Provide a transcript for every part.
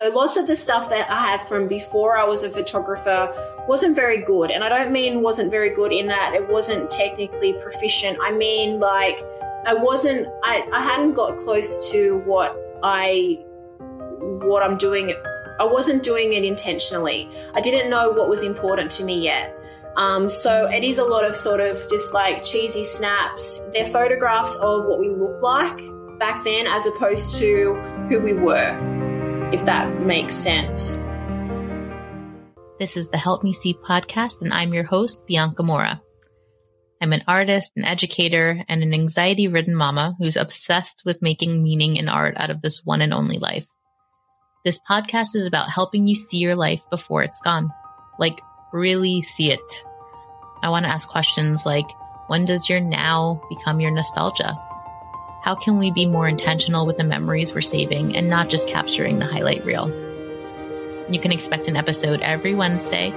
So lots of the stuff that I have from before I was a photographer wasn't very good. And I don't mean wasn't very good in that it wasn't technically proficient. I mean like I wasn't I, I hadn't got close to what I what I'm doing I wasn't doing it intentionally. I didn't know what was important to me yet. Um, so it is a lot of sort of just like cheesy snaps. They're photographs of what we look like back then as opposed to who we were if that makes sense. This is the Help Me See podcast, and I'm your host, Bianca Mora. I'm an artist, an educator, and an anxiety ridden mama who's obsessed with making meaning in art out of this one and only life. This podcast is about helping you see your life before it's gone. Like, really see it. I want to ask questions like when does your now become your nostalgia? How can we be more intentional with the memories we're saving and not just capturing the highlight reel? You can expect an episode every Wednesday,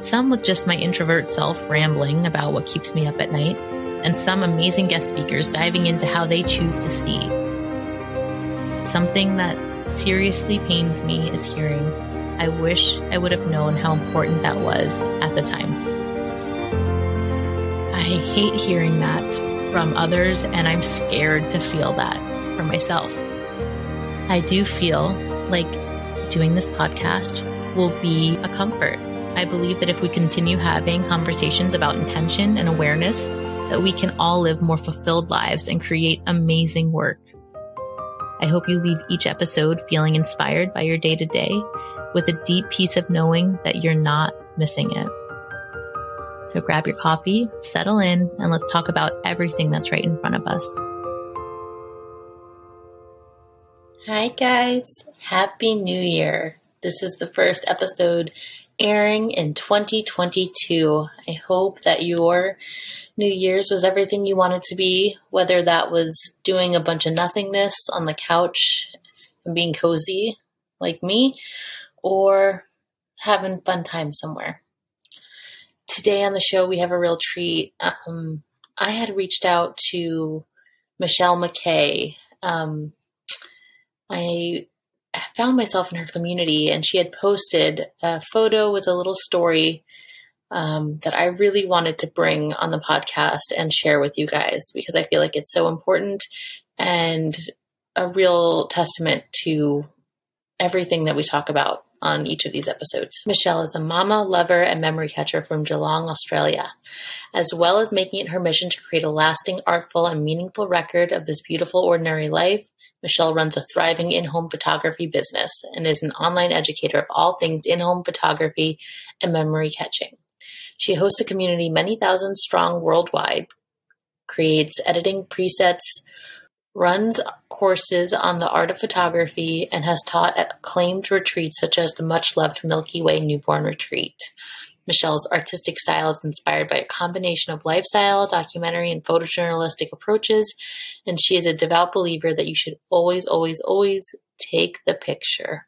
some with just my introvert self rambling about what keeps me up at night, and some amazing guest speakers diving into how they choose to see. Something that seriously pains me is hearing, I wish I would have known how important that was at the time. I hate hearing that from others, and I'm scared to feel that for myself. I do feel like doing this podcast will be a comfort. I believe that if we continue having conversations about intention and awareness, that we can all live more fulfilled lives and create amazing work. I hope you leave each episode feeling inspired by your day to day with a deep peace of knowing that you're not missing it. So grab your coffee, settle in, and let's talk about everything that's right in front of us. Hi, guys. Happy New Year. This is the first episode airing in 2022. I hope that your New Year's was everything you wanted to be, whether that was doing a bunch of nothingness on the couch and being cozy like me, or having fun time somewhere today on the show, we have a real treat. Um, I had reached out to Michelle McKay. Um, I found myself in her community, and she had posted a photo with a little story um, that I really wanted to bring on the podcast and share with you guys because I feel like it's so important and a real testament to everything that we talk about on each of these episodes. Michelle is a mama, lover, and memory catcher from Geelong, Australia. As well as making it her mission to create a lasting, artful, and meaningful record of this beautiful, ordinary life, Michelle runs a thriving in home photography business and is an online educator of all things in home photography and memory catching. She hosts a community many thousand strong worldwide, creates editing presets, runs courses on the art of photography, and has taught at acclaimed retreats such as the much loved Milky Way Newborn Retreat. Michelle's artistic style is inspired by a combination of lifestyle, documentary, and photojournalistic approaches, and she is a devout believer that you should always, always, always take the picture.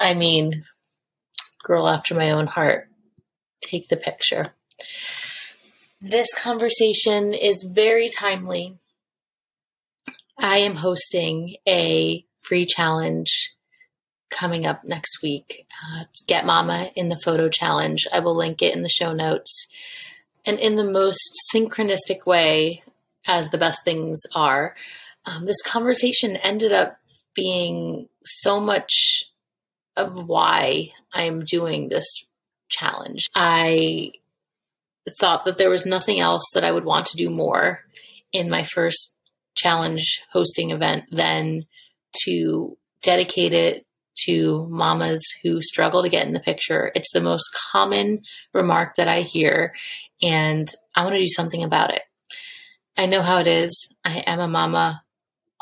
I mean, girl after my own heart, take the picture. This conversation is very timely I am hosting a free challenge coming up next week. Uh, Get Mama in the Photo Challenge. I will link it in the show notes. And in the most synchronistic way, as the best things are, um, this conversation ended up being so much of why I'm doing this challenge. I thought that there was nothing else that I would want to do more in my first challenge hosting event than to dedicate it to mamas who struggle to get in the picture. It's the most common remark that I hear, and I want to do something about it. I know how it is. I am a mama.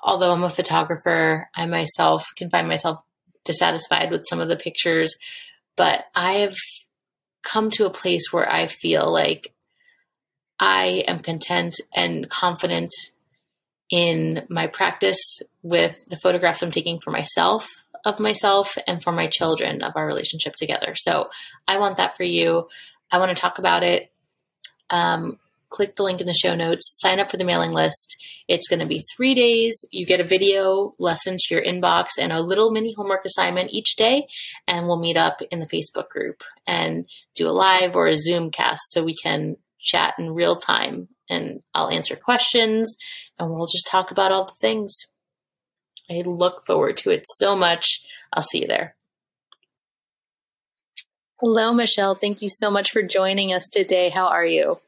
Although I'm a photographer, I myself can find myself dissatisfied with some of the pictures, but I have come to a place where I feel like I am content and confident in my practice with the photographs I'm taking for myself, of myself, and for my children of our relationship together. So I want that for you. I want to talk about it. Um, click the link in the show notes, sign up for the mailing list. It's going to be three days. You get a video lesson to your inbox and a little mini homework assignment each day. And we'll meet up in the Facebook group and do a live or a Zoom cast so we can chat in real time. And I'll answer questions and we'll just talk about all the things. I look forward to it so much. I'll see you there. Hello, Michelle. Thank you so much for joining us today. How are you?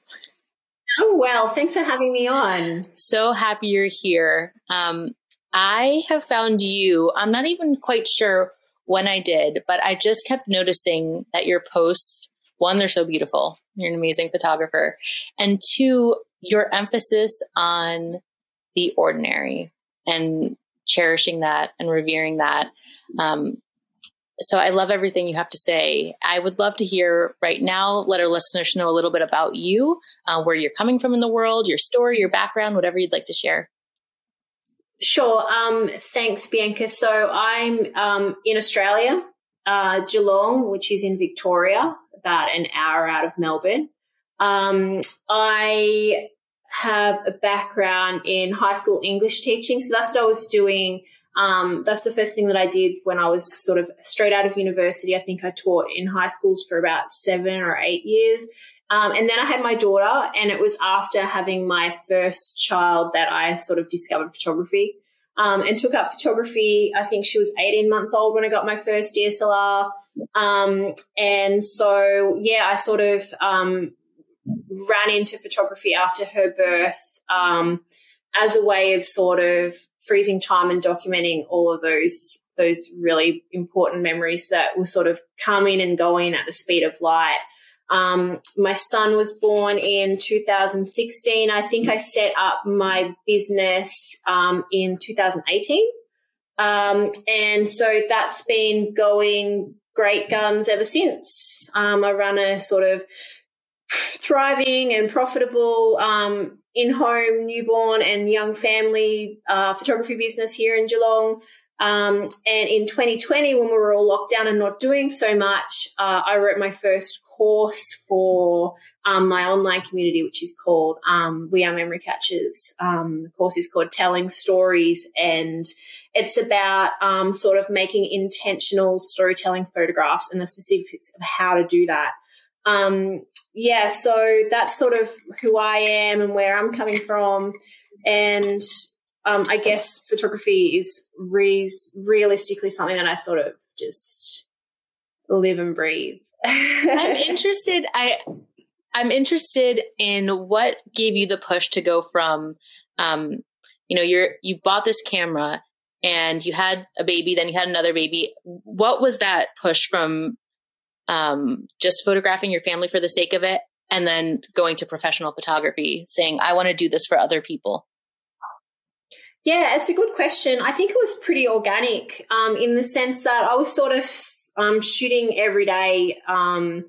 Oh, well, thanks for having me on. So happy you're here. Um, I have found you, I'm not even quite sure when I did, but I just kept noticing that your posts, one, they're so beautiful. You're an amazing photographer. And two, your emphasis on the ordinary and cherishing that and revering that. Um, so I love everything you have to say. I would love to hear right now, let our listeners know a little bit about you, uh, where you're coming from in the world, your story, your background, whatever you'd like to share. Sure. Um, thanks, Bianca. So I'm um, in Australia, uh, Geelong, which is in Victoria, about an hour out of Melbourne. Um, I have a background in high school English teaching. So that's what I was doing um, that's the first thing that I did when I was sort of straight out of university. I think I taught in high schools for about seven or eight years. Um, and then I had my daughter, and it was after having my first child that I sort of discovered photography um, and took up photography. I think she was 18 months old when I got my first DSLR. Um, and so, yeah, I sort of um, ran into photography after her birth. Um, as a way of sort of freezing time and documenting all of those those really important memories that were sort of coming and going at the speed of light. Um, my son was born in 2016. I think I set up my business um, in 2018. Um, and so that's been going great guns ever since. Um, I run a sort of thriving and profitable um, in-home newborn and young family uh, photography business here in Geelong. Um, and in 2020, when we were all locked down and not doing so much, uh, I wrote my first course for um, my online community, which is called um, We Are Memory Catchers. Um, the course is called Telling Stories, and it's about um, sort of making intentional storytelling photographs and the specifics of how to do that. Um, yeah, so that's sort of who I am and where I'm coming from. And um, I guess photography is re- realistically something that I sort of just live and breathe. I'm interested. I I'm interested in what gave you the push to go from, um, you know, you're you bought this camera and you had a baby, then you had another baby. What was that push from um, just photographing your family for the sake of it and then going to professional photography saying i want to do this for other people yeah it's a good question i think it was pretty organic um, in the sense that i was sort of um, shooting every day um,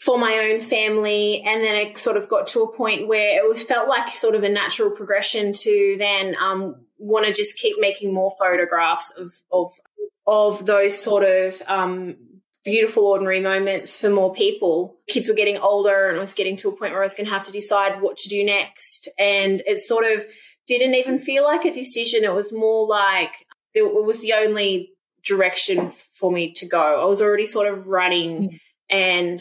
for my own family and then it sort of got to a point where it was felt like sort of a natural progression to then um, want to just keep making more photographs of of of those sort of um, beautiful ordinary moments for more people. Kids were getting older and it was getting to a point where I was going to have to decide what to do next. And it sort of didn't even feel like a decision. It was more like it was the only direction for me to go. I was already sort of running mm. and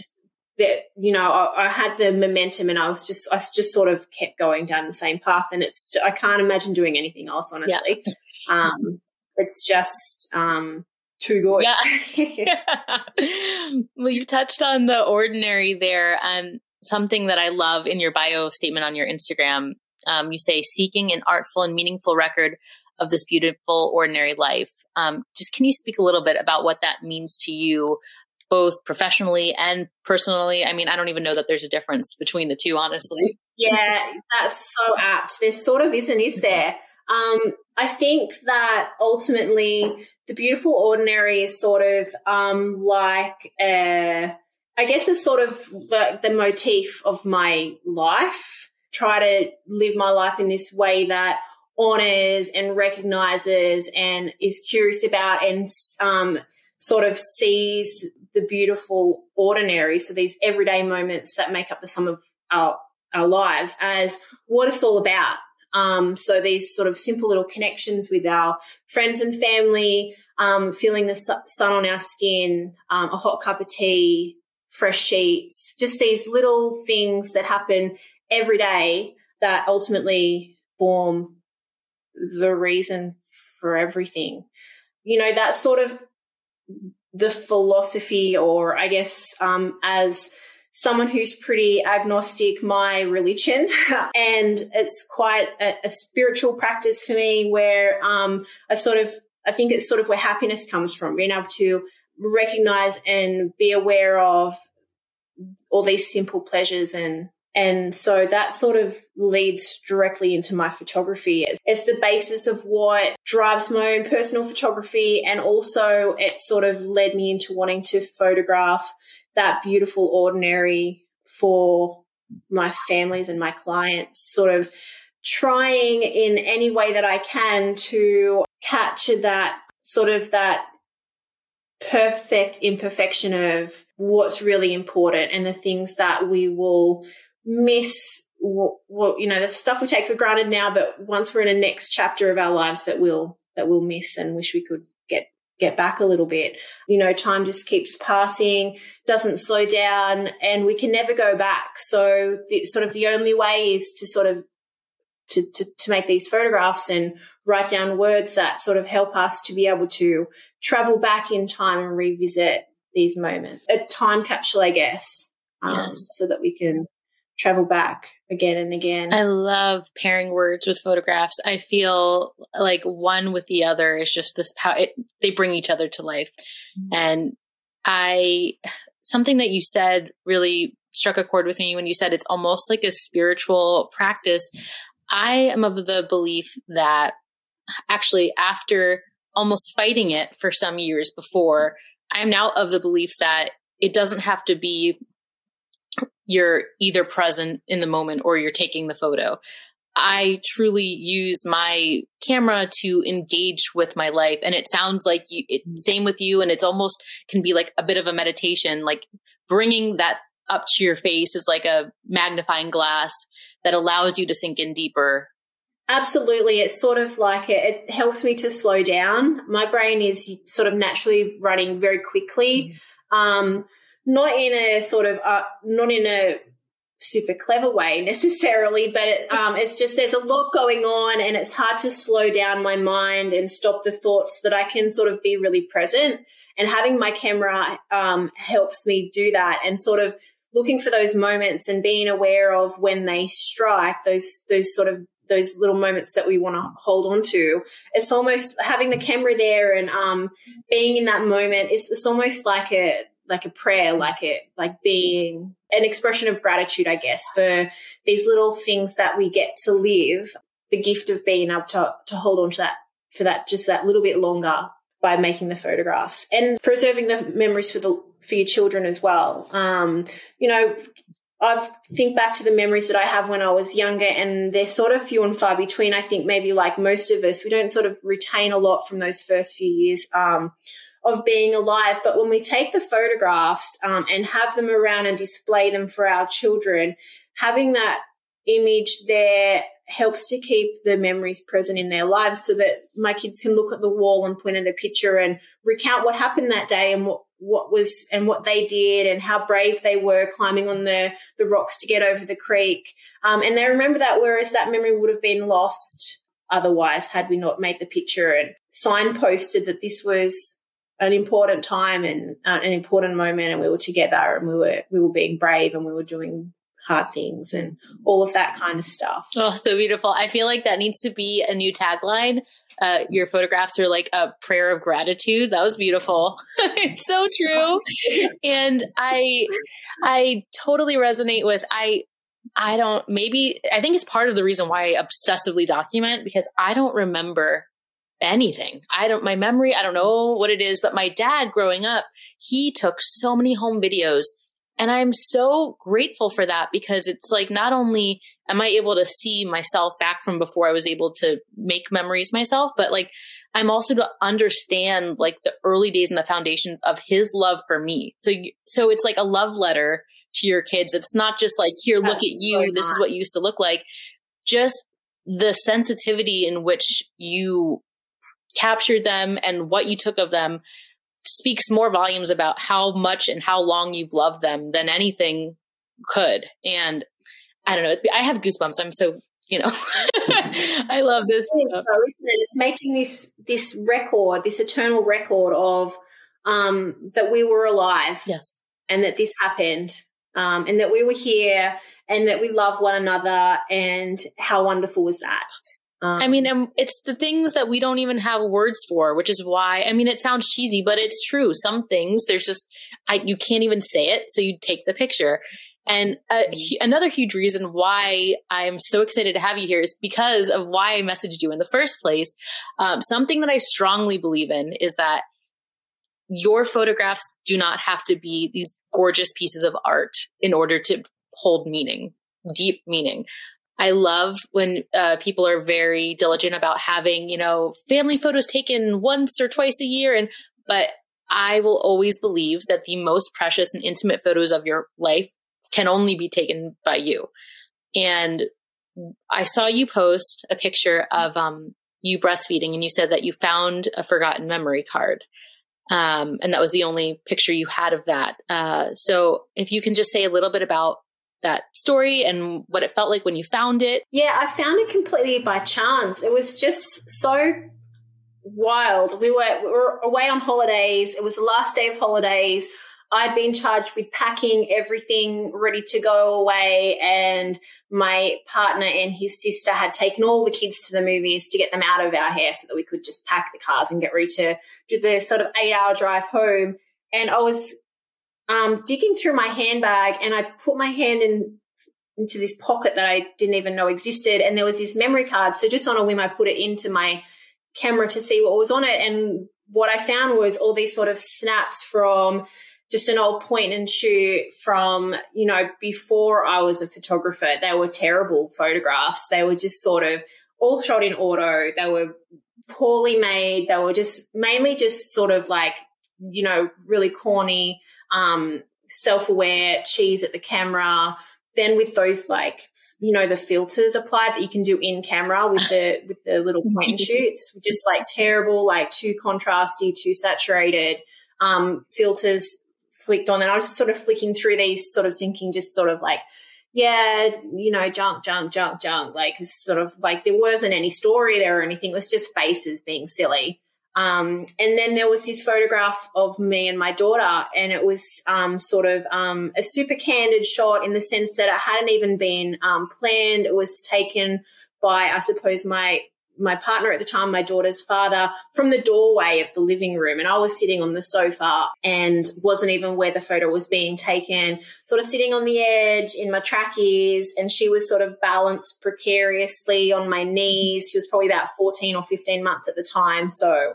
that, you know, I, I, had the momentum and I was just, I just sort of kept going down the same path. And it's, I can't imagine doing anything else, honestly. Yeah. Um, it's just, um, too good. Yeah. well, you touched on the ordinary there. Um, something that I love in your bio statement on your Instagram. Um, you say seeking an artful and meaningful record of this beautiful ordinary life. Um, just can you speak a little bit about what that means to you, both professionally and personally? I mean, I don't even know that there's a difference between the two, honestly. Yeah, that's so apt. There sort of isn't, is there? Um, I think that ultimately the beautiful ordinary is sort of um, like a, I guess it's sort of the, the motif of my life. Try to live my life in this way that honors and recognizes and is curious about and um, sort of sees the beautiful ordinary. So these everyday moments that make up the sum of our our lives as what it's all about. Um, so these sort of simple little connections with our friends and family, um, feeling the sun on our skin, um, a hot cup of tea, fresh sheets, just these little things that happen every day that ultimately form the reason for everything. You know, that sort of the philosophy, or I guess, um, as someone who's pretty agnostic, my religion. and it's quite a, a, spiritual practice for me where um, I sort of, I think it's sort of where happiness comes from, being able to recognize and be aware of all these simple pleasures and and so that sort of leads directly into my photography. It's the basis of what drives my own personal photography. And also it sort of led me into wanting to photograph that beautiful ordinary for my families and my clients, sort of trying in any way that I can to capture that sort of that perfect imperfection of what's really important and the things that we will miss what, what, you know the stuff we take for granted now but once we're in a next chapter of our lives that we'll that we'll miss and wish we could get get back a little bit. You know, time just keeps passing, doesn't slow down, and we can never go back. So the, sort of the only way is to sort of to, to, to make these photographs and write down words that sort of help us to be able to travel back in time and revisit these moments. A time capsule, I guess, um, yes. so that we can travel back again and again. I love pairing words with photographs. I feel like one with the other is just this how it, they bring each other to life. Mm-hmm. And I, something that you said really struck a chord with me when you said it's almost like a spiritual practice. I am of the belief that actually after almost fighting it for some years before, I'm now of the belief that it doesn't have to be you're either present in the moment or you're taking the photo. I truly use my camera to engage with my life. And it sounds like you, it, same with you. And it's almost can be like a bit of a meditation, like bringing that up to your face is like a magnifying glass that allows you to sink in deeper. Absolutely. It's sort of like it, it helps me to slow down. My brain is sort of naturally running very quickly. Mm-hmm. Um, not in a sort of uh, not in a super clever way necessarily, but it, um, it's just there's a lot going on, and it's hard to slow down my mind and stop the thoughts so that I can sort of be really present. And having my camera um, helps me do that, and sort of looking for those moments and being aware of when they strike those those sort of those little moments that we want to hold on to. It's almost having the camera there and um, being in that moment. It's, it's almost like a like a prayer, like it, like being an expression of gratitude, I guess, for these little things that we get to live, the gift of being able to, to hold on to that for that, just that little bit longer by making the photographs and preserving the memories for the, for your children as well. Um, you know, I think back to the memories that I have when I was younger and they're sort of few and far between. I think maybe like most of us, we don't sort of retain a lot from those first few years. Um, of being alive. But when we take the photographs um, and have them around and display them for our children, having that image there helps to keep the memories present in their lives so that my kids can look at the wall and point at a picture and recount what happened that day and what what was and what they did and how brave they were climbing on the the rocks to get over the creek um, and they remember that whereas that memory would have been lost otherwise had we not made the picture and signposted that this was an important time and uh, an important moment and we were together and we were we were being brave and we were doing hard things and all of that kind of stuff. Oh, so beautiful. I feel like that needs to be a new tagline. Uh, your photographs are like a prayer of gratitude. That was beautiful. it's so true. and I I totally resonate with I I don't maybe I think it's part of the reason why I obsessively document because I don't remember anything. I don't, my memory, I don't know what it is, but my dad growing up, he took so many home videos. And I'm so grateful for that because it's like not only am I able to see myself back from before I was able to make memories myself, but like I'm also to understand like the early days and the foundations of his love for me. So, so it's like a love letter to your kids. It's not just like, here, That's look at you. This is what you used to look like. Just the sensitivity in which you captured them and what you took of them speaks more volumes about how much and how long you've loved them than anything could. And I don't know. I have goosebumps. I'm so you know. I love this. It is, though, isn't it? It's making this this record, this eternal record of um, that we were alive. Yes. And that this happened. Um, and that we were here and that we love one another and how wonderful was that? Um, I mean, um, it's the things that we don't even have words for, which is why. I mean, it sounds cheesy, but it's true. Some things there's just I you can't even say it, so you take the picture. And uh, another huge reason why I'm so excited to have you here is because of why I messaged you in the first place. Um, something that I strongly believe in is that your photographs do not have to be these gorgeous pieces of art in order to hold meaning, deep meaning. I love when uh, people are very diligent about having, you know, family photos taken once or twice a year. And, but I will always believe that the most precious and intimate photos of your life can only be taken by you. And I saw you post a picture of um, you breastfeeding, and you said that you found a forgotten memory card. Um, and that was the only picture you had of that. Uh, so, if you can just say a little bit about that story and what it felt like when you found it. Yeah, I found it completely by chance. It was just so wild. We were, we were away on holidays. It was the last day of holidays. I'd been charged with packing everything ready to go away, and my partner and his sister had taken all the kids to the movies to get them out of our hair so that we could just pack the cars and get ready to do the sort of eight hour drive home. And I was um, digging through my handbag, and I put my hand in into this pocket that I didn't even know existed, and there was this memory card. So just on a whim, I put it into my camera to see what was on it, and what I found was all these sort of snaps from just an old point and shoot from, you know, before I was a photographer. They were terrible photographs. They were just sort of all shot in auto. They were poorly made. They were just mainly just sort of like, you know, really corny, um, self aware cheese at the camera. Then with those like, you know, the filters applied that you can do in camera with the, with the little point and shoots, just like terrible, like too contrasty, too saturated, um, filters flicked on and I was sort of flicking through these sort of thinking just sort of like, yeah, you know, junk, junk, junk, junk. Like sort of like there wasn't any story there or anything. It was just faces being silly. Um, and then there was this photograph of me and my daughter, and it was um, sort of um, a super candid shot in the sense that it hadn't even been um, planned. It was taken by, I suppose, my my partner at the time, my daughter's father, from the doorway of the living room. And I was sitting on the sofa and wasn't even where the photo was being taken, sort of sitting on the edge in my trackies. And she was sort of balanced precariously on my knees. She was probably about 14 or 15 months at the time. So,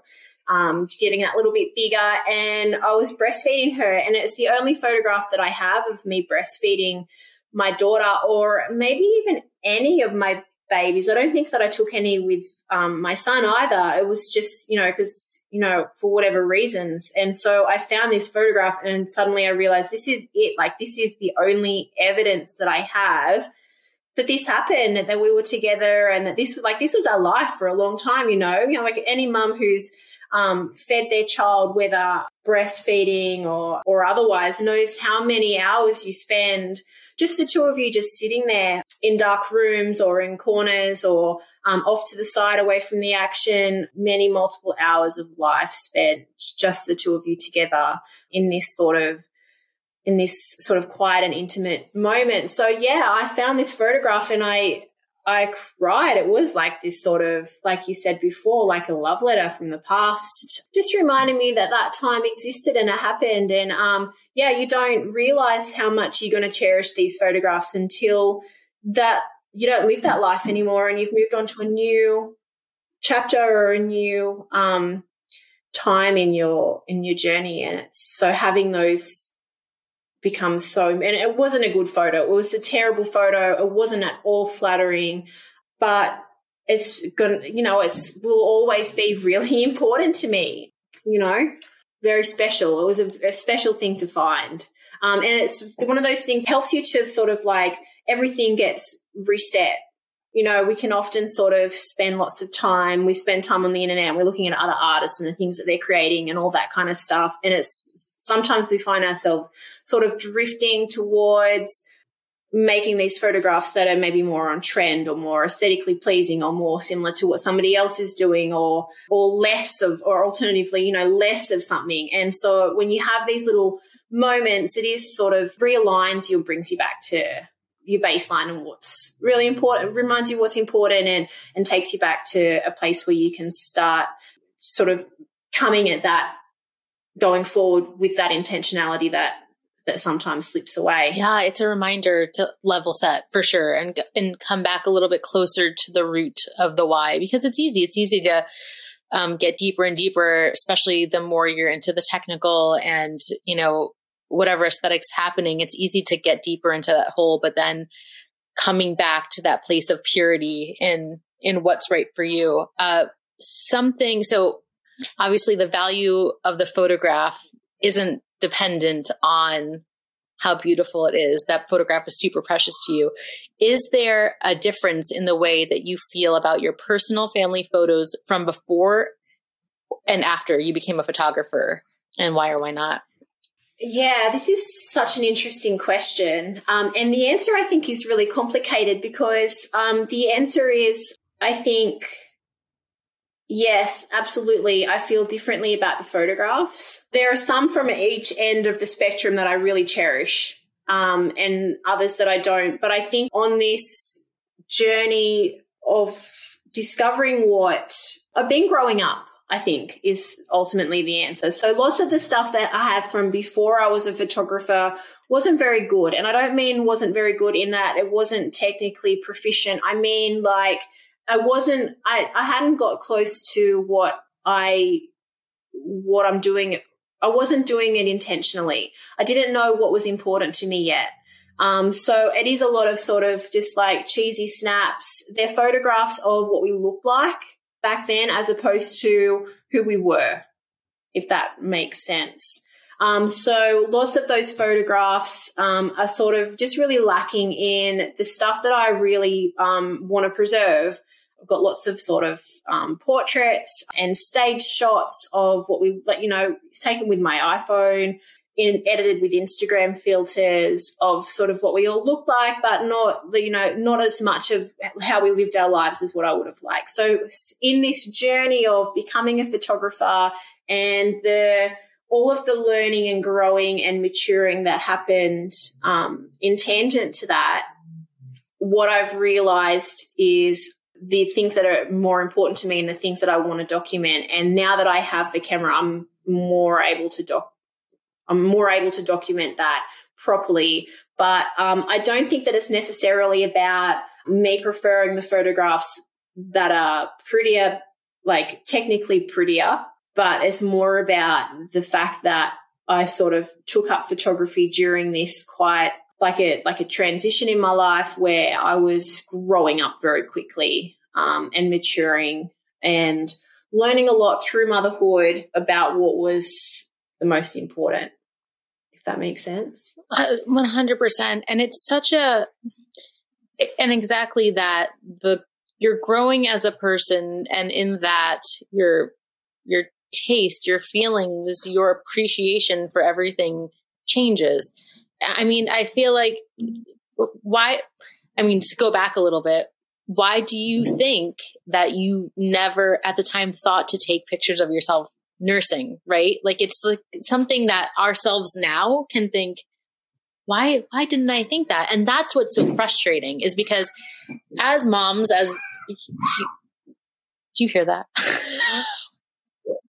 um, getting that little bit bigger. And I was breastfeeding her. And it's the only photograph that I have of me breastfeeding my daughter or maybe even any of my babies. I don't think that I took any with um, my son either. It was just, you know, because, you know, for whatever reasons. And so I found this photograph and suddenly I realized this is it. Like, this is the only evidence that I have that this happened, that we were together and that this, like, this was our life for a long time, you know, you know, like any mum who's, um, fed their child, whether breastfeeding or, or otherwise, knows how many hours you spend just the two of you just sitting there in dark rooms or in corners or um, off to the side away from the action, many multiple hours of life spent just the two of you together in this sort of in this sort of quiet and intimate moment. So yeah, I found this photograph and I I cried. It was like this sort of, like you said before, like a love letter from the past. Just reminding me that that time existed and it happened. And um, yeah, you don't realize how much you're going to cherish these photographs until that you don't live that life anymore and you've moved on to a new chapter or a new um, time in your in your journey. And it's so having those becomes so, and it wasn't a good photo. It was a terrible photo. It wasn't at all flattering, but it's going to, you know, it's will always be really important to me, you know, very special. It was a, a special thing to find. Um, and it's one of those things helps you to sort of like everything gets reset. You know, we can often sort of spend lots of time. We spend time on the internet we're looking at other artists and the things that they're creating and all that kind of stuff. And it's sometimes we find ourselves sort of drifting towards making these photographs that are maybe more on trend or more aesthetically pleasing or more similar to what somebody else is doing or or less of or alternatively you know less of something and so when you have these little moments it is sort of realigns you and brings you back to your baseline and what's really important reminds you what's important and and takes you back to a place where you can start sort of coming at that going forward with that intentionality that that sometimes slips away. Yeah, it's a reminder to level set for sure and and come back a little bit closer to the root of the why because it's easy. It's easy to um, get deeper and deeper, especially the more you're into the technical and you know whatever aesthetics happening. It's easy to get deeper into that hole, but then coming back to that place of purity in in what's right for you. Uh, something so obviously the value of the photograph isn't dependent on how beautiful it is. That photograph is super precious to you. Is there a difference in the way that you feel about your personal family photos from before and after you became a photographer? And why or why not? Yeah, this is such an interesting question. Um, and the answer, I think, is really complicated because um, the answer is, I think, Yes, absolutely. I feel differently about the photographs. There are some from each end of the spectrum that I really cherish, um, and others that I don't. But I think on this journey of discovering what I've been growing up, I think is ultimately the answer. So lots of the stuff that I have from before I was a photographer wasn't very good. And I don't mean wasn't very good in that it wasn't technically proficient. I mean like I wasn't, I, I hadn't got close to what I, what I'm doing. I wasn't doing it intentionally. I didn't know what was important to me yet. Um, so it is a lot of sort of just like cheesy snaps. They're photographs of what we look like back then as opposed to who we were, if that makes sense. Um, so lots of those photographs um, are sort of just really lacking in the stuff that I really um, want to preserve, I've got lots of sort of um, portraits and stage shots of what we, like, you know, taken with my iPhone, in, edited with Instagram filters of sort of what we all look like, but not, you know, not as much of how we lived our lives as what I would have liked. So in this journey of becoming a photographer and the, all of the learning and growing and maturing that happened um, in tangent to that, what I've realized is the things that are more important to me and the things that I want to document. And now that I have the camera, I'm more able to doc, I'm more able to document that properly. But um, I don't think that it's necessarily about me preferring the photographs that are prettier, like technically prettier, but it's more about the fact that I sort of took up photography during this quite like a like a transition in my life where I was growing up very quickly um, and maturing and learning a lot through motherhood about what was the most important. If that makes sense, uh, hundred percent. And it's such a and exactly that the you're growing as a person, and in that your your taste, your feelings, your appreciation for everything changes. I mean, I feel like why, I mean, to go back a little bit, why do you think that you never at the time thought to take pictures of yourself nursing, right? Like it's like something that ourselves now can think, why, why didn't I think that? And that's what's so frustrating is because as moms, as, do you hear that?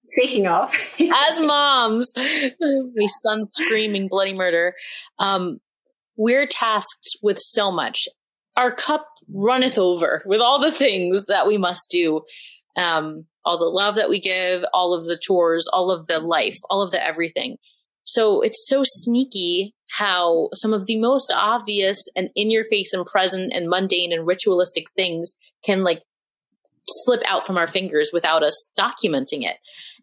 Speaking of, as moms, my son's screaming bloody murder. Um, we're tasked with so much. Our cup runneth over with all the things that we must do. Um, all the love that we give, all of the chores, all of the life, all of the everything. So it's so sneaky how some of the most obvious and in your face and present and mundane and ritualistic things can like slip out from our fingers without us documenting it.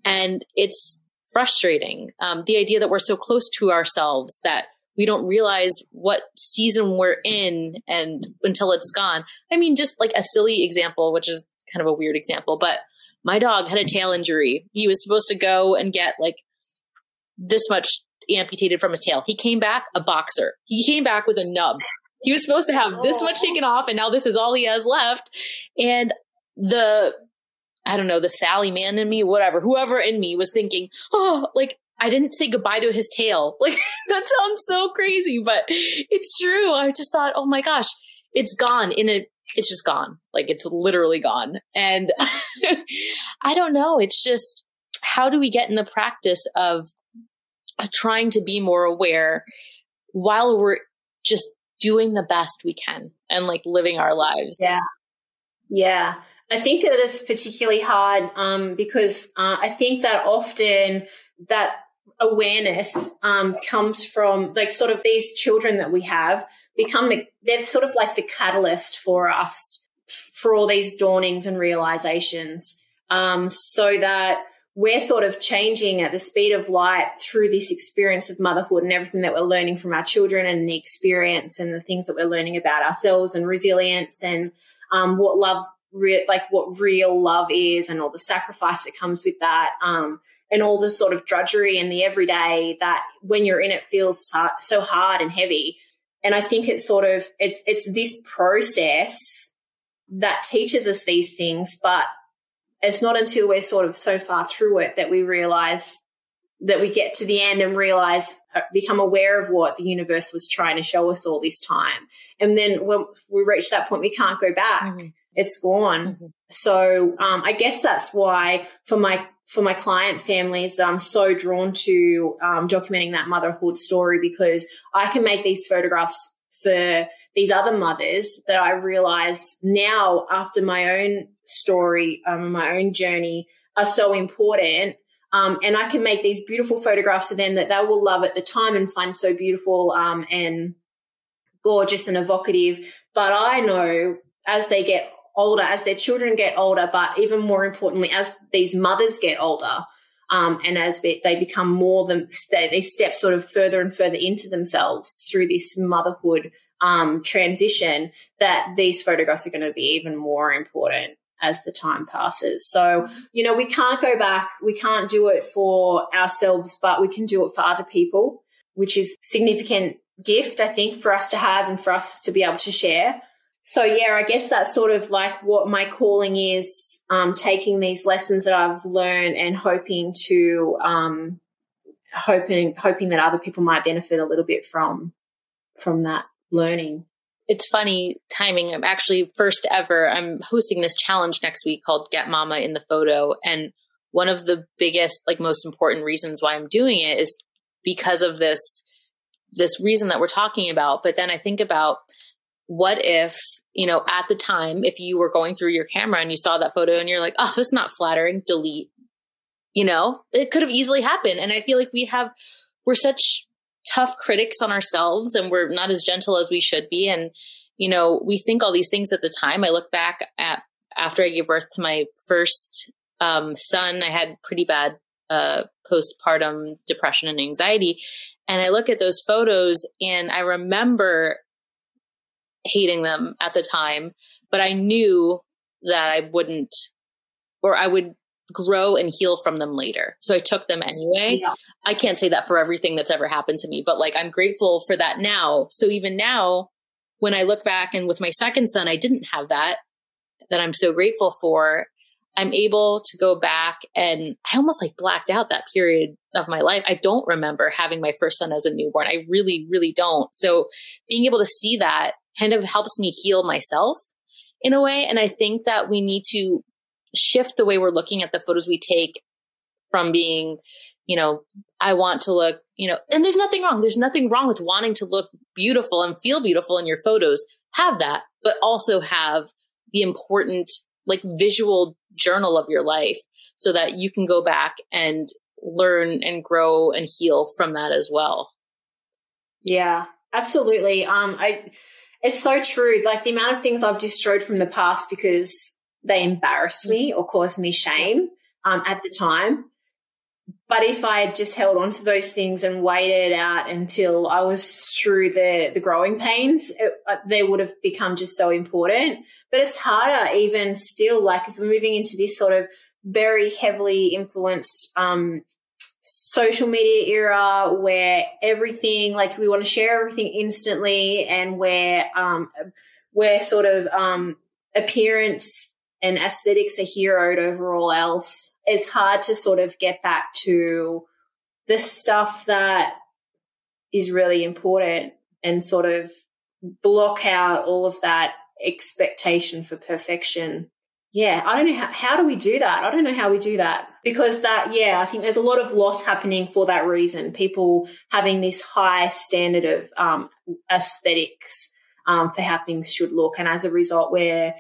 And it's frustrating. Um, the idea that we're so close to ourselves that we don't realize what season we're in and until it's gone. I mean, just like a silly example, which is kind of a weird example, but my dog had a tail injury. He was supposed to go and get like this much amputated from his tail. He came back a boxer. He came back with a nub. He was supposed to have this much oh. taken off, and now this is all he has left. And the, I don't know, the Sally Mann in me, whatever, whoever in me was thinking, oh, like I didn't say goodbye to his tail. Like that sounds so crazy, but it's true. I just thought, oh my gosh, it's gone in a, it's just gone. Like it's literally gone. And I don't know. It's just, how do we get in the practice of trying to be more aware while we're just doing the best we can and like living our lives. Yeah. Yeah. I think that is particularly hard um, because uh, I think that often that awareness um, comes from like sort of these children that we have become the, they're sort of like the catalyst for us for all these dawnings and realizations um, so that we're sort of changing at the speed of light through this experience of motherhood and everything that we're learning from our children and the experience and the things that we're learning about ourselves and resilience and um, what love, re- like what real love is and all the sacrifice that comes with that. Um, and all the sort of drudgery and the everyday that when you're in it feels so hard and heavy. And I think it's sort of, it's, it's this process that teaches us these things, but it's not until we're sort of so far through it that we realize that we get to the end and realize, uh, become aware of what the universe was trying to show us all this time. And then when we reach that point, we can't go back. Mm-hmm. It's gone. Mm-hmm. So, um, I guess that's why for my, for my client families, that I'm so drawn to, um, documenting that motherhood story because I can make these photographs for these other mothers that I realize now after my own story, um, my own journey are so important. Um, and I can make these beautiful photographs of them that they will love at the time and find so beautiful um, and gorgeous and evocative. But I know as they get older, as their children get older, but even more importantly, as these mothers get older, um, and as they become more than they step sort of further and further into themselves through this motherhood um, transition, that these photographs are going to be even more important as the time passes. So, you know, we can't go back. We can't do it for ourselves, but we can do it for other people, which is significant gift, I think, for us to have and for us to be able to share. So yeah, I guess that's sort of like what my calling is, um, taking these lessons that I've learned and hoping to, um, hoping, hoping that other people might benefit a little bit from, from that learning it's funny timing. I'm actually first ever. I'm hosting this challenge next week called Get Mama in the Photo. And one of the biggest, like most important reasons why I'm doing it is because of this, this reason that we're talking about. But then I think about what if, you know, at the time, if you were going through your camera and you saw that photo and you're like, oh, this is not flattering, delete. You know, it could have easily happened. And I feel like we have, we're such tough critics on ourselves and we're not as gentle as we should be. And, you know, we think all these things at the time. I look back at after I gave birth to my first um, son, I had pretty bad uh, postpartum depression and anxiety. And I look at those photos and I remember hating them at the time, but I knew that I wouldn't, or I would grow and heal from them later. So I took them anyway. Yeah. I can't say that for everything that's ever happened to me, but like I'm grateful for that now. So even now, when I look back and with my second son, I didn't have that, that I'm so grateful for. I'm able to go back and I almost like blacked out that period of my life. I don't remember having my first son as a newborn. I really, really don't. So being able to see that kind of helps me heal myself in a way. And I think that we need to shift the way we're looking at the photos we take from being, you know, I want to look, you know, and there's nothing wrong. There's nothing wrong with wanting to look beautiful and feel beautiful in your photos. Have that, but also have the important, like, visual journal of your life so that you can go back and learn and grow and heal from that as well. Yeah, absolutely. Um, I, it's so true. Like the amount of things I've destroyed from the past because they embarrassed me or caused me shame um, at the time. but if I had just held on to those things and waited out until I was through the, the growing pains, it, uh, they would have become just so important. But it's harder even still, like as we're moving into this sort of very heavily influenced um, social media era where everything, like we want to share everything instantly and where, um, where sort of um, appearance and aesthetics are heroed over all else it's hard to sort of get back to the stuff that is really important and sort of block out all of that expectation for perfection. Yeah, I don't know how, how do we do that? I don't know how we do that because that, yeah, I think there's a lot of loss happening for that reason. People having this high standard of um, aesthetics um, for how things should look. And as a result, we're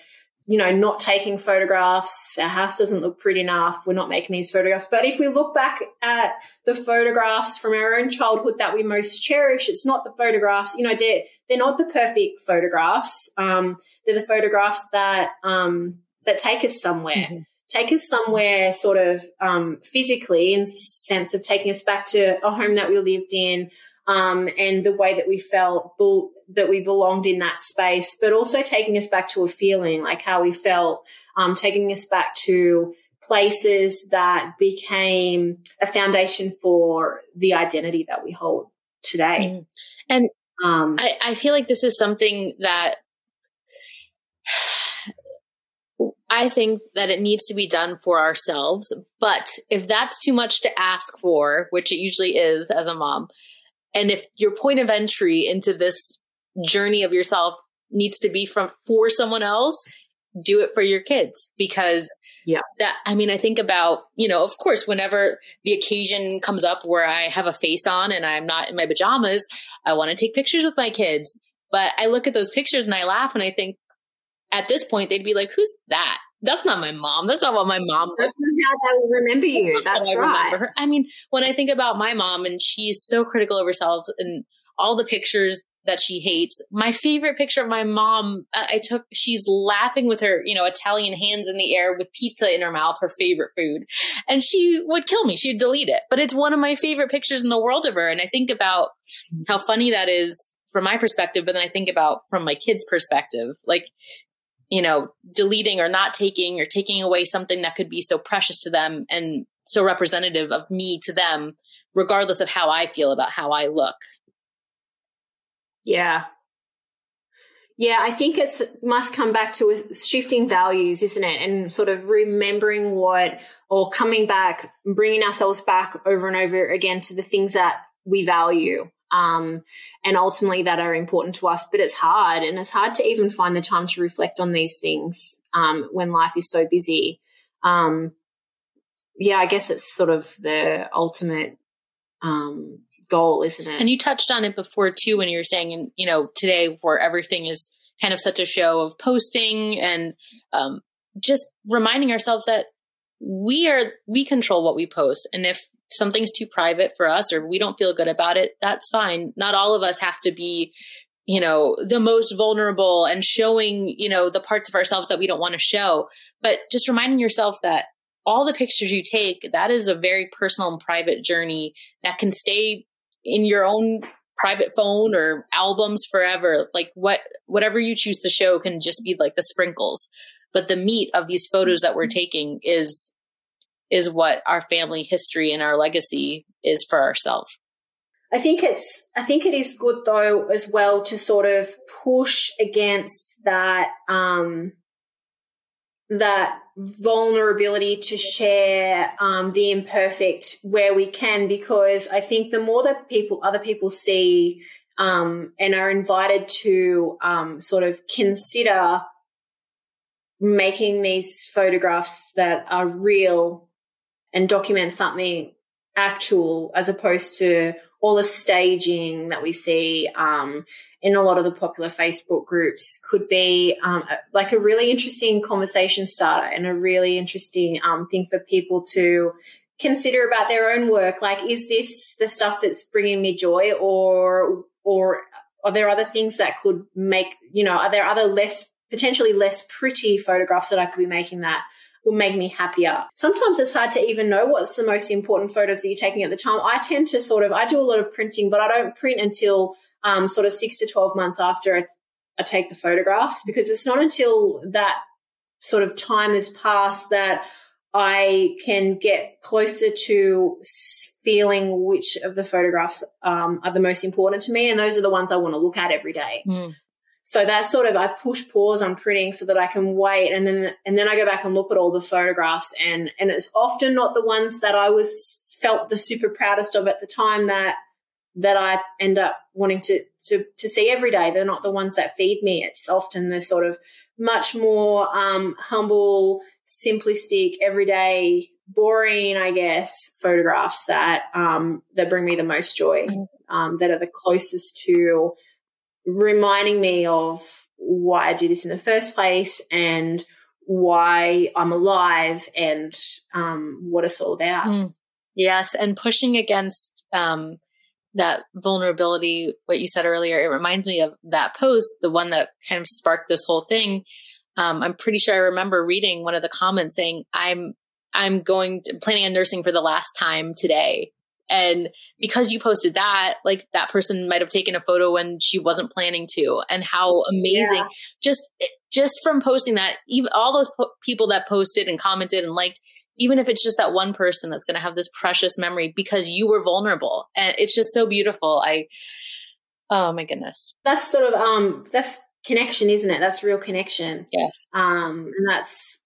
you know, not taking photographs. Our house doesn't look pretty enough. We're not making these photographs. But if we look back at the photographs from our own childhood that we most cherish, it's not the photographs, you know, they're, they're not the perfect photographs. Um, they're the photographs that, um, that take us somewhere. Mm-hmm. Take us somewhere sort of, um, physically in sense of taking us back to a home that we lived in, um, and the way that we felt that we belonged in that space, but also taking us back to a feeling like how we felt, um, taking us back to places that became a foundation for the identity that we hold today. Mm. And um, I, I feel like this is something that I think that it needs to be done for ourselves. But if that's too much to ask for, which it usually is as a mom, and if your point of entry into this journey of yourself needs to be from for someone else, do it for your kids because yeah that i mean i think about you know of course whenever the occasion comes up where i have a face on and i'm not in my pajamas i want to take pictures with my kids but i look at those pictures and i laugh and i think at this point they'd be like who's that that's not my mom. That's not what my mom. That's not how they will remember you. That's, That's right. I, I mean, when I think about my mom and she's so critical of herself and all the pictures that she hates. My favorite picture of my mom, I took, she's laughing with her, you know, Italian hands in the air with pizza in her mouth, her favorite food. And she would kill me. She'd delete it. But it's one of my favorite pictures in the world of her. And I think about how funny that is from my perspective, but then I think about from my kids' perspective. Like, you know, deleting or not taking or taking away something that could be so precious to them and so representative of me to them, regardless of how I feel about how I look. Yeah. Yeah, I think it's must come back to shifting values, isn't it? And sort of remembering what, or coming back, bringing ourselves back over and over again to the things that we value um, and ultimately that are important to us. But it's hard, and it's hard to even find the time to reflect on these things um, when life is so busy. Um, yeah, I guess it's sort of the ultimate um, goal, isn't it? And you touched on it before too when you were saying, you know, today where everything is kind of such a show of posting and um, just reminding ourselves that we are we control what we post and if something's too private for us or we don't feel good about it, that's fine. Not all of us have to be, you know, the most vulnerable and showing, you know, the parts of ourselves that we don't want to show. But just reminding yourself that all the pictures you take, that is a very personal and private journey that can stay in your own private phone or albums forever. Like what whatever you choose to show can just be like the sprinkles. But the meat of these photos that we're mm-hmm. taking is is what our family history and our legacy is for ourselves. I think it's I think it is good though as well to sort of push against that um that vulnerability to share um, the imperfect where we can because I think the more that people other people see um, and are invited to um, sort of consider making these photographs that are real and document something actual as opposed to all the staging that we see um, in a lot of the popular Facebook groups could be um, like a really interesting conversation starter and a really interesting um, thing for people to consider about their own work. Like, is this the stuff that's bringing me joy, or or are there other things that could make you know? Are there other less potentially less pretty photographs that I could be making that will make me happier. Sometimes it's hard to even know what's the most important photos that you're taking at the time. I tend to sort of, I do a lot of printing, but I don't print until um, sort of six to 12 months after I, I take the photographs because it's not until that sort of time has passed that I can get closer to feeling which of the photographs um, are the most important to me. And those are the ones I want to look at every day. Mm. So that's sort of, I push pause on printing so that I can wait. And then, and then I go back and look at all the photographs and, and it's often not the ones that I was felt the super proudest of at the time that, that I end up wanting to, to, to see every day. They're not the ones that feed me. It's often the sort of much more, um, humble, simplistic, everyday boring, I guess, photographs that um, that bring me the most joy, mm-hmm. um, that are the closest to reminding me of why I do this in the first place and why I'm alive and um, what it's all about. Mm. Yes, and pushing against um, that vulnerability, what you said earlier, it reminds me of that post, the one that kind of sparked this whole thing. Um, I'm pretty sure I remember reading one of the comments saying, I'm I'm going to planning on nursing for the last time today. And because you posted that, like that person might have taken a photo when she wasn't planning to, and how amazing! Yeah. Just, just from posting that, even all those po- people that posted and commented and liked, even if it's just that one person that's going to have this precious memory because you were vulnerable, and it's just so beautiful. I, oh my goodness, that's sort of um, that's connection, isn't it? That's real connection. Yes. Um, and that's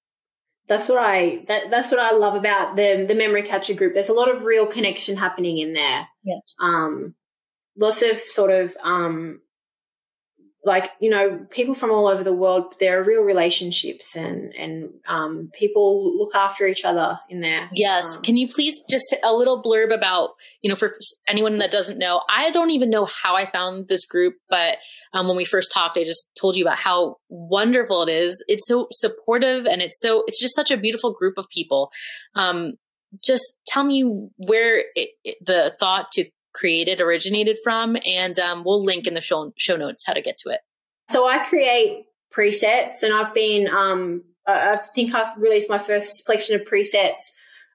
that's what I that, that's what I love about the the memory catcher group. There's a lot of real connection happening in there. Yes. Um, lots of sort of um, like you know people from all over the world. There are real relationships and and um, people look after each other in there. Yes. Um, Can you please just a little blurb about you know for anyone that doesn't know? I don't even know how I found this group, but um, when we first talked, I just told you about how wonderful it is. It's so supportive and it's so, it's just such a beautiful group of people. Um, just tell me where it, it, the thought to create it originated from, and um, we'll link in the show, show notes how to get to it. So I create presets, and I've been, um, I think I've released my first collection of presets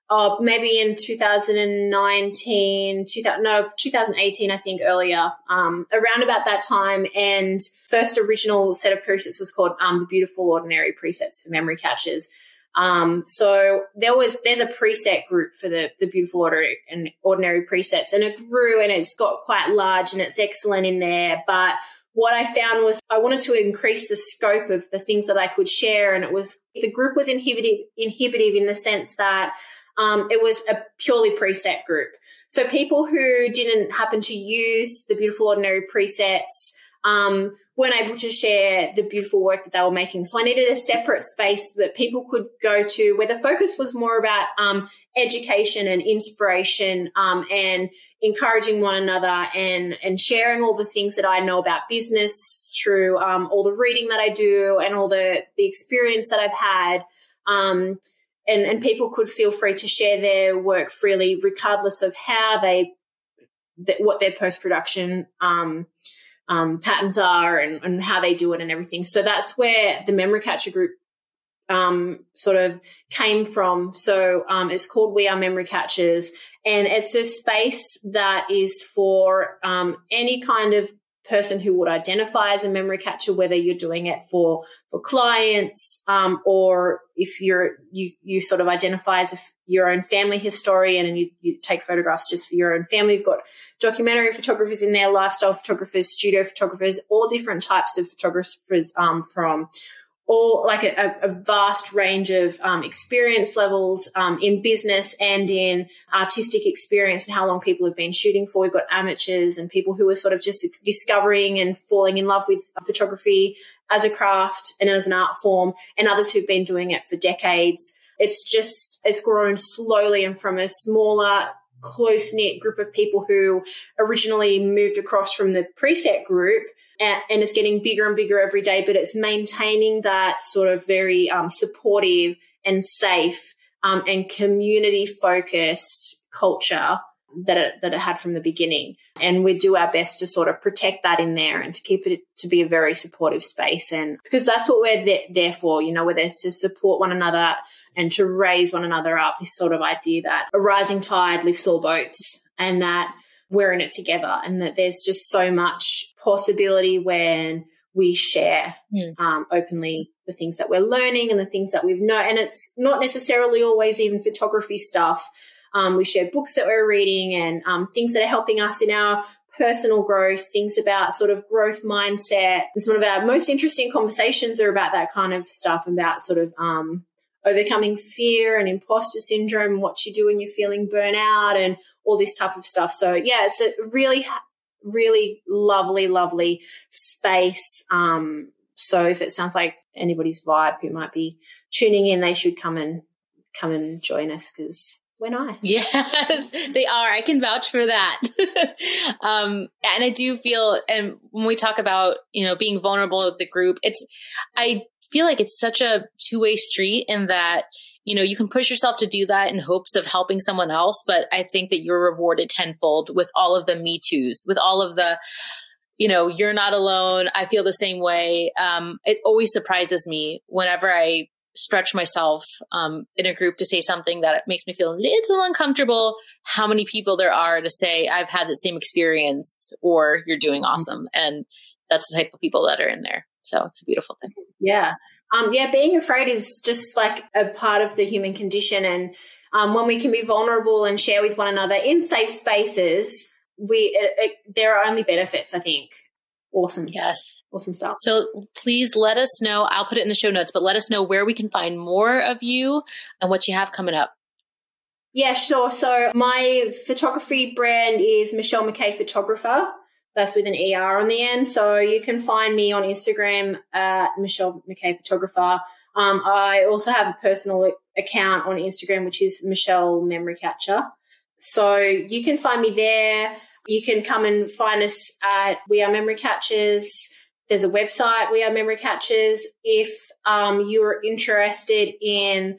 uh, maybe in 2019, 2000, no, 2018, I think earlier, um, around about that time. And first original set of presets was called um, the Beautiful Ordinary Presets for Memory Catchers. Um, so there was there's a preset group for the the beautiful order and ordinary presets, and it grew and it's got quite large and it's excellent in there. But what I found was I wanted to increase the scope of the things that I could share, and it was the group was inhibitive inhibitive in the sense that um, it was a purely preset group. So people who didn't happen to use the beautiful ordinary presets um, weren't able to share the beautiful work that they were making. So I needed a separate space that people could go to where the focus was more about um, education and inspiration um, and encouraging one another and and sharing all the things that I know about business through um, all the reading that I do and all the the experience that I've had. Um, and, and people could feel free to share their work freely, regardless of how they, th- what their post production um, patterns are and, and, how they do it and everything. So that's where the memory catcher group um, sort of came from. So um, it's called We Are Memory Catchers, and it's a space that is for um, any kind of person who would identify as a memory catcher, whether you're doing it for for clients um, or if you're you you sort of identify as a, your own family historian and you, you take photographs just for your own family. You've got documentary photographers in there, lifestyle photographers, studio photographers, all different types of photographers um, from all like a, a vast range of um, experience levels um, in business and in artistic experience and how long people have been shooting for. We've got amateurs and people who are sort of just discovering and falling in love with photography as a craft and as an art form, and others who've been doing it for decades. It's just, it's grown slowly and from a smaller, close knit group of people who originally moved across from the preset group and, it's getting bigger and bigger every day, but it's maintaining that sort of very um, supportive and safe um, and community focused culture that it, that it had from the beginning. And we do our best to sort of protect that in there and to keep it to be a very supportive space. And because that's what we're there, there for, you know, we're there to support one another and to raise one another up. This sort of idea that a rising tide lifts all boats and that we're in it together and that there's just so much possibility when we share mm. um, openly the things that we're learning and the things that we've known. And it's not necessarily always even photography stuff. Um, we share books that we're reading and um, things that are helping us in our personal growth, things about sort of growth mindset. And some of our most interesting conversations are about that kind of stuff, about sort of um, overcoming fear and imposter syndrome what you do when you're feeling burnout and all this type of stuff. So yeah, it's a really, really lovely, lovely space. Um, so if it sounds like anybody's vibe who might be tuning in, they should come and come and join us because we're. Yes, they are. I can vouch for that. um, and I do feel, and when we talk about, you know, being vulnerable with the group, it's, I feel like it's such a two way street in that, you know, you can push yourself to do that in hopes of helping someone else. But I think that you're rewarded tenfold with all of the Me Too's, with all of the, you know, you're not alone. I feel the same way. Um, it always surprises me whenever I stretch myself um, in a group to say something that makes me feel a little uncomfortable, how many people there are to say, I've had the same experience or you're doing mm-hmm. awesome. And that's the type of people that are in there. So it's a beautiful thing. Yeah. Um, yeah, being afraid is just like a part of the human condition. And um, when we can be vulnerable and share with one another in safe spaces, we it, it, there are only benefits, I think awesome. Yes. Awesome stuff. So please let us know. I'll put it in the show notes, but let us know where we can find more of you and what you have coming up. Yeah, sure. So my photography brand is Michelle McKay Photographer. That's with an ER on the end. So you can find me on Instagram at Michelle McKay Photographer. Um, I also have a personal account on Instagram, which is Michelle Memory Catcher. So you can find me there. You can come and find us at We Are Memory Catchers. There's a website, We Are Memory Catchers. If um, you're interested in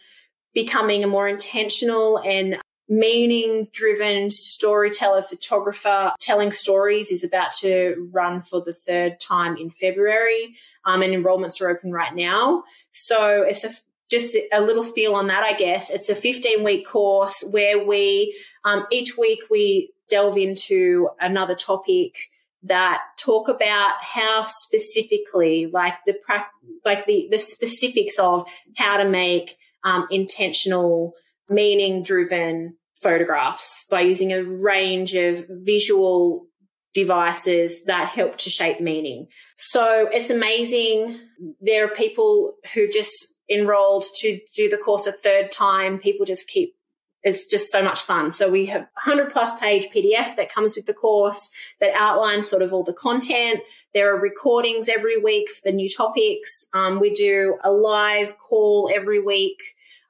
becoming a more intentional and meaning driven storyteller photographer telling stories is about to run for the third time in february um, and enrollments are open right now so it's a just a little spiel on that i guess it's a 15 week course where we um, each week we delve into another topic that talk about how specifically, like the like the the specifics of how to make um, intentional, meaning driven photographs by using a range of visual devices that help to shape meaning. So it's amazing. There are people who've just enrolled to do the course a third time. People just keep it's just so much fun. So we have 100 plus page PDF that comes with the course that outlines sort of all the content. There are recordings every week for the new topics. Um, we do a live call every week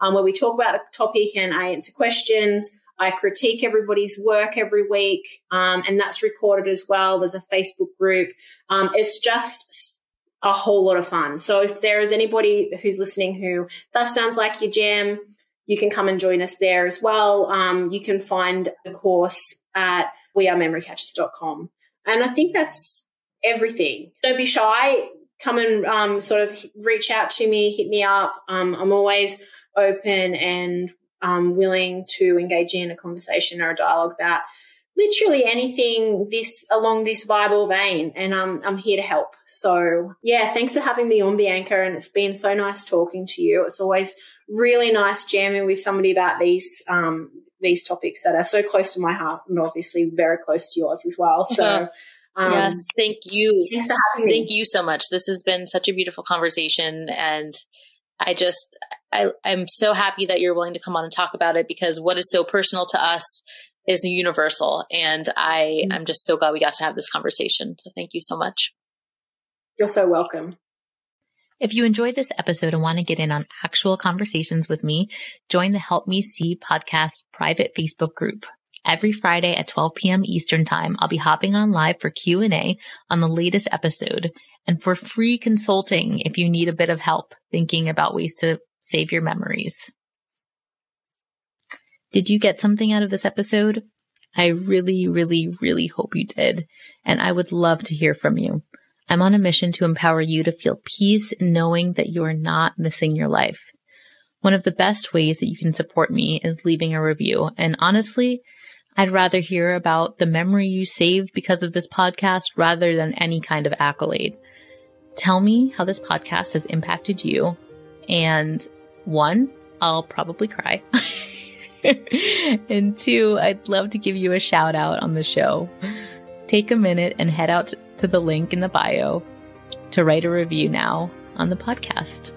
um, where we talk about the topic and I answer questions. I critique everybody's work every week, um, and that's recorded as well. There's a Facebook group. Um, it's just a whole lot of fun. So if there is anybody who's listening who that sounds like your jam, you can come and join us there as well. Um, you can find the course at wearememorycatchers.com. And I think that's everything. Don't be shy. Come and um, sort of reach out to me, hit me up. Um, I'm always open and um, willing to engage in a conversation or a dialogue about literally anything this along this or vein and um, I'm here to help. So yeah, thanks for having me on Bianca and it's been so nice talking to you. It's always really nice jamming with somebody about these um, these topics that are so close to my heart and obviously very close to yours as well. So um, yes, thank you. Thanks for having me. Thank you so much. This has been such a beautiful conversation and I just I, I'm so happy that you're willing to come on and talk about it because what is so personal to us is universal. And I, mm-hmm. I'm just so glad we got to have this conversation. So thank you so much. You're so welcome. If you enjoyed this episode and want to get in on actual conversations with me, join the Help Me See podcast private Facebook group. Every Friday at 12 p.m. Eastern time, I'll be hopping on live for Q&A on the latest episode and for free consulting if you need a bit of help thinking about ways to save your memories. Did you get something out of this episode? I really, really, really hope you did. And I would love to hear from you. I'm on a mission to empower you to feel peace knowing that you are not missing your life. One of the best ways that you can support me is leaving a review. And honestly, I'd rather hear about the memory you saved because of this podcast rather than any kind of accolade. Tell me how this podcast has impacted you. And one, I'll probably cry. and two, I'd love to give you a shout out on the show. Take a minute and head out to the link in the bio to write a review now on the podcast.